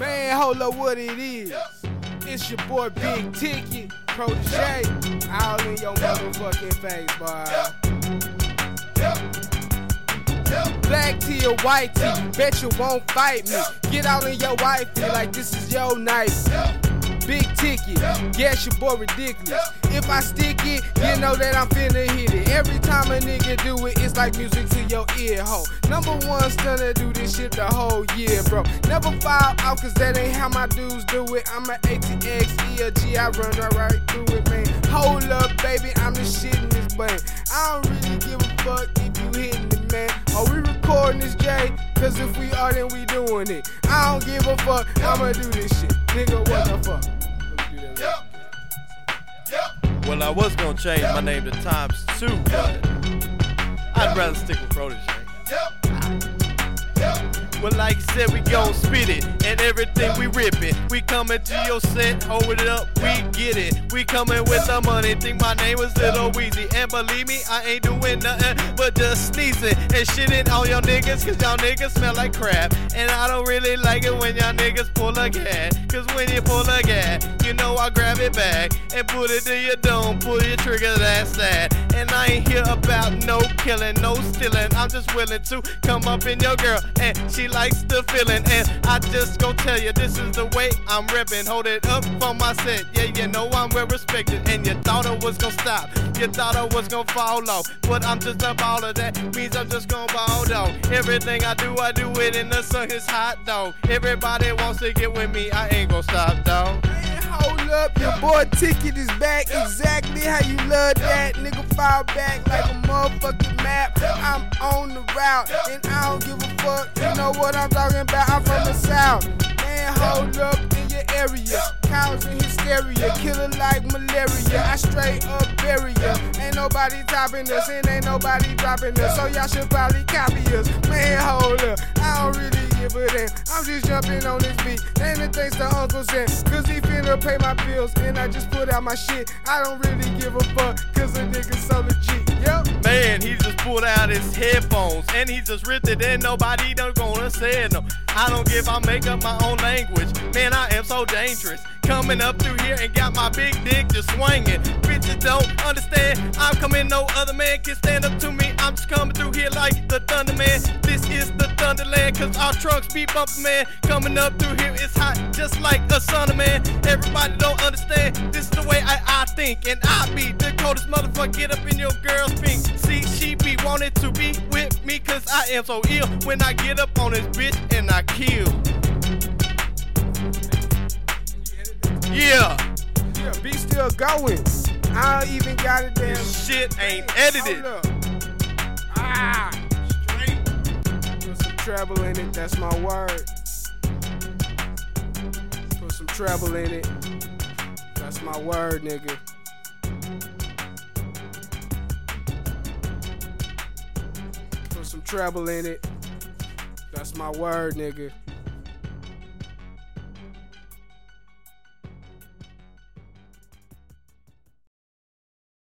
Man, hold up what it is. It's your boy Big Ticket, Prodaj, all in your motherfucking face, boy. Black tea or white tea, bet you won't fight me. Get out in your wifey like this is your night. Big ticket, guess your boy ridiculous. If I stick it, you know that I'm finna hit it. Every time a nigga do it, it's like music to your ear hole. Number one stunner do this shit the whole year, bro. Never fall out, cause that ain't how my dudes do it. I'm an ATX, E, a G, I run right, right through it, man. Hold up, baby, I'm the shit in this band. I don't really give a fuck if you hitting it, man. Are we recording this, Jay? Cause if we are, then we doing it. I don't give a fuck, I'ma do this shit. Nigga, Well, I was gonna change my name to Times Two, but I'd rather stick with Prodaj. Well, like I said, we gon' spit it and everything we rip it. We coming to your set, hold it up, we get it. We coming with the money, think my name was Little Weezy. Believe me, I ain't doing nothing but just sneezing and shitting on y'all niggas, cause y'all niggas smell like crap. And I don't really like it when y'all niggas pull a gas. Cause when you pull a gas, you know I grab it back and put it to your dome, pull your trigger, that's that. And I ain't here about no killing, no stealing. I'm just willing to come up in your girl, and she likes the feeling. And I just gon' tell you, this is the way I'm ripping. Hold it up for my set, yeah, you know I'm well respected. And you thought I was gon' stop, you thought I was gon' fall off. But I'm just a baller, that means I'm just gon' ball dog. Everything I do, I do it in the sun, it's hot dog. Everybody wants to get with me, I ain't gon' stop, dog. Up, your boy Ticket is back. Exactly how you love that. Nigga fall back like a motherfucking map. I'm on the route, and I don't give a fuck. You know what I'm talking about? I'm from the south. Man, hold up in your area. Causing hysteria, killing like malaria. I straight up nobody topping us, and ain't nobody dropping us. So y'all should probably copy us. Man, hold up. I don't really give a damn. I'm just jumping on this beat. And the thanks to Uncle Sam. Cause he finna pay my bills. And I just put out my shit. I don't really give a fuck. Cause a pulled out his headphones and he just ripped it and nobody don't gonna say. No, I don't give, I make up my own language. Man, I am so dangerous. Coming up through here and got my big dick just swinging. Bitches don't understand. I'm coming, no other man can stand up to me. I'm just coming through here like the Thunder Man. This is the Thunderland, cause our trucks be bumping, man. Coming up through here, it's hot, just like a sauna, man. Everybody don't understand. This is the way I, I think, and I be the coldest motherfucker. Get up in your girl's wanted to be with me, cause I am so ill. When I get up on this bitch and I kill. Yeah, Yeah, be still going. I even got a damn. this shit ain't edited. Ah, straight. Put some treble in it, that's my word. Put some treble in it. That's my word, nigga. Some treble in it. That's my word, nigga.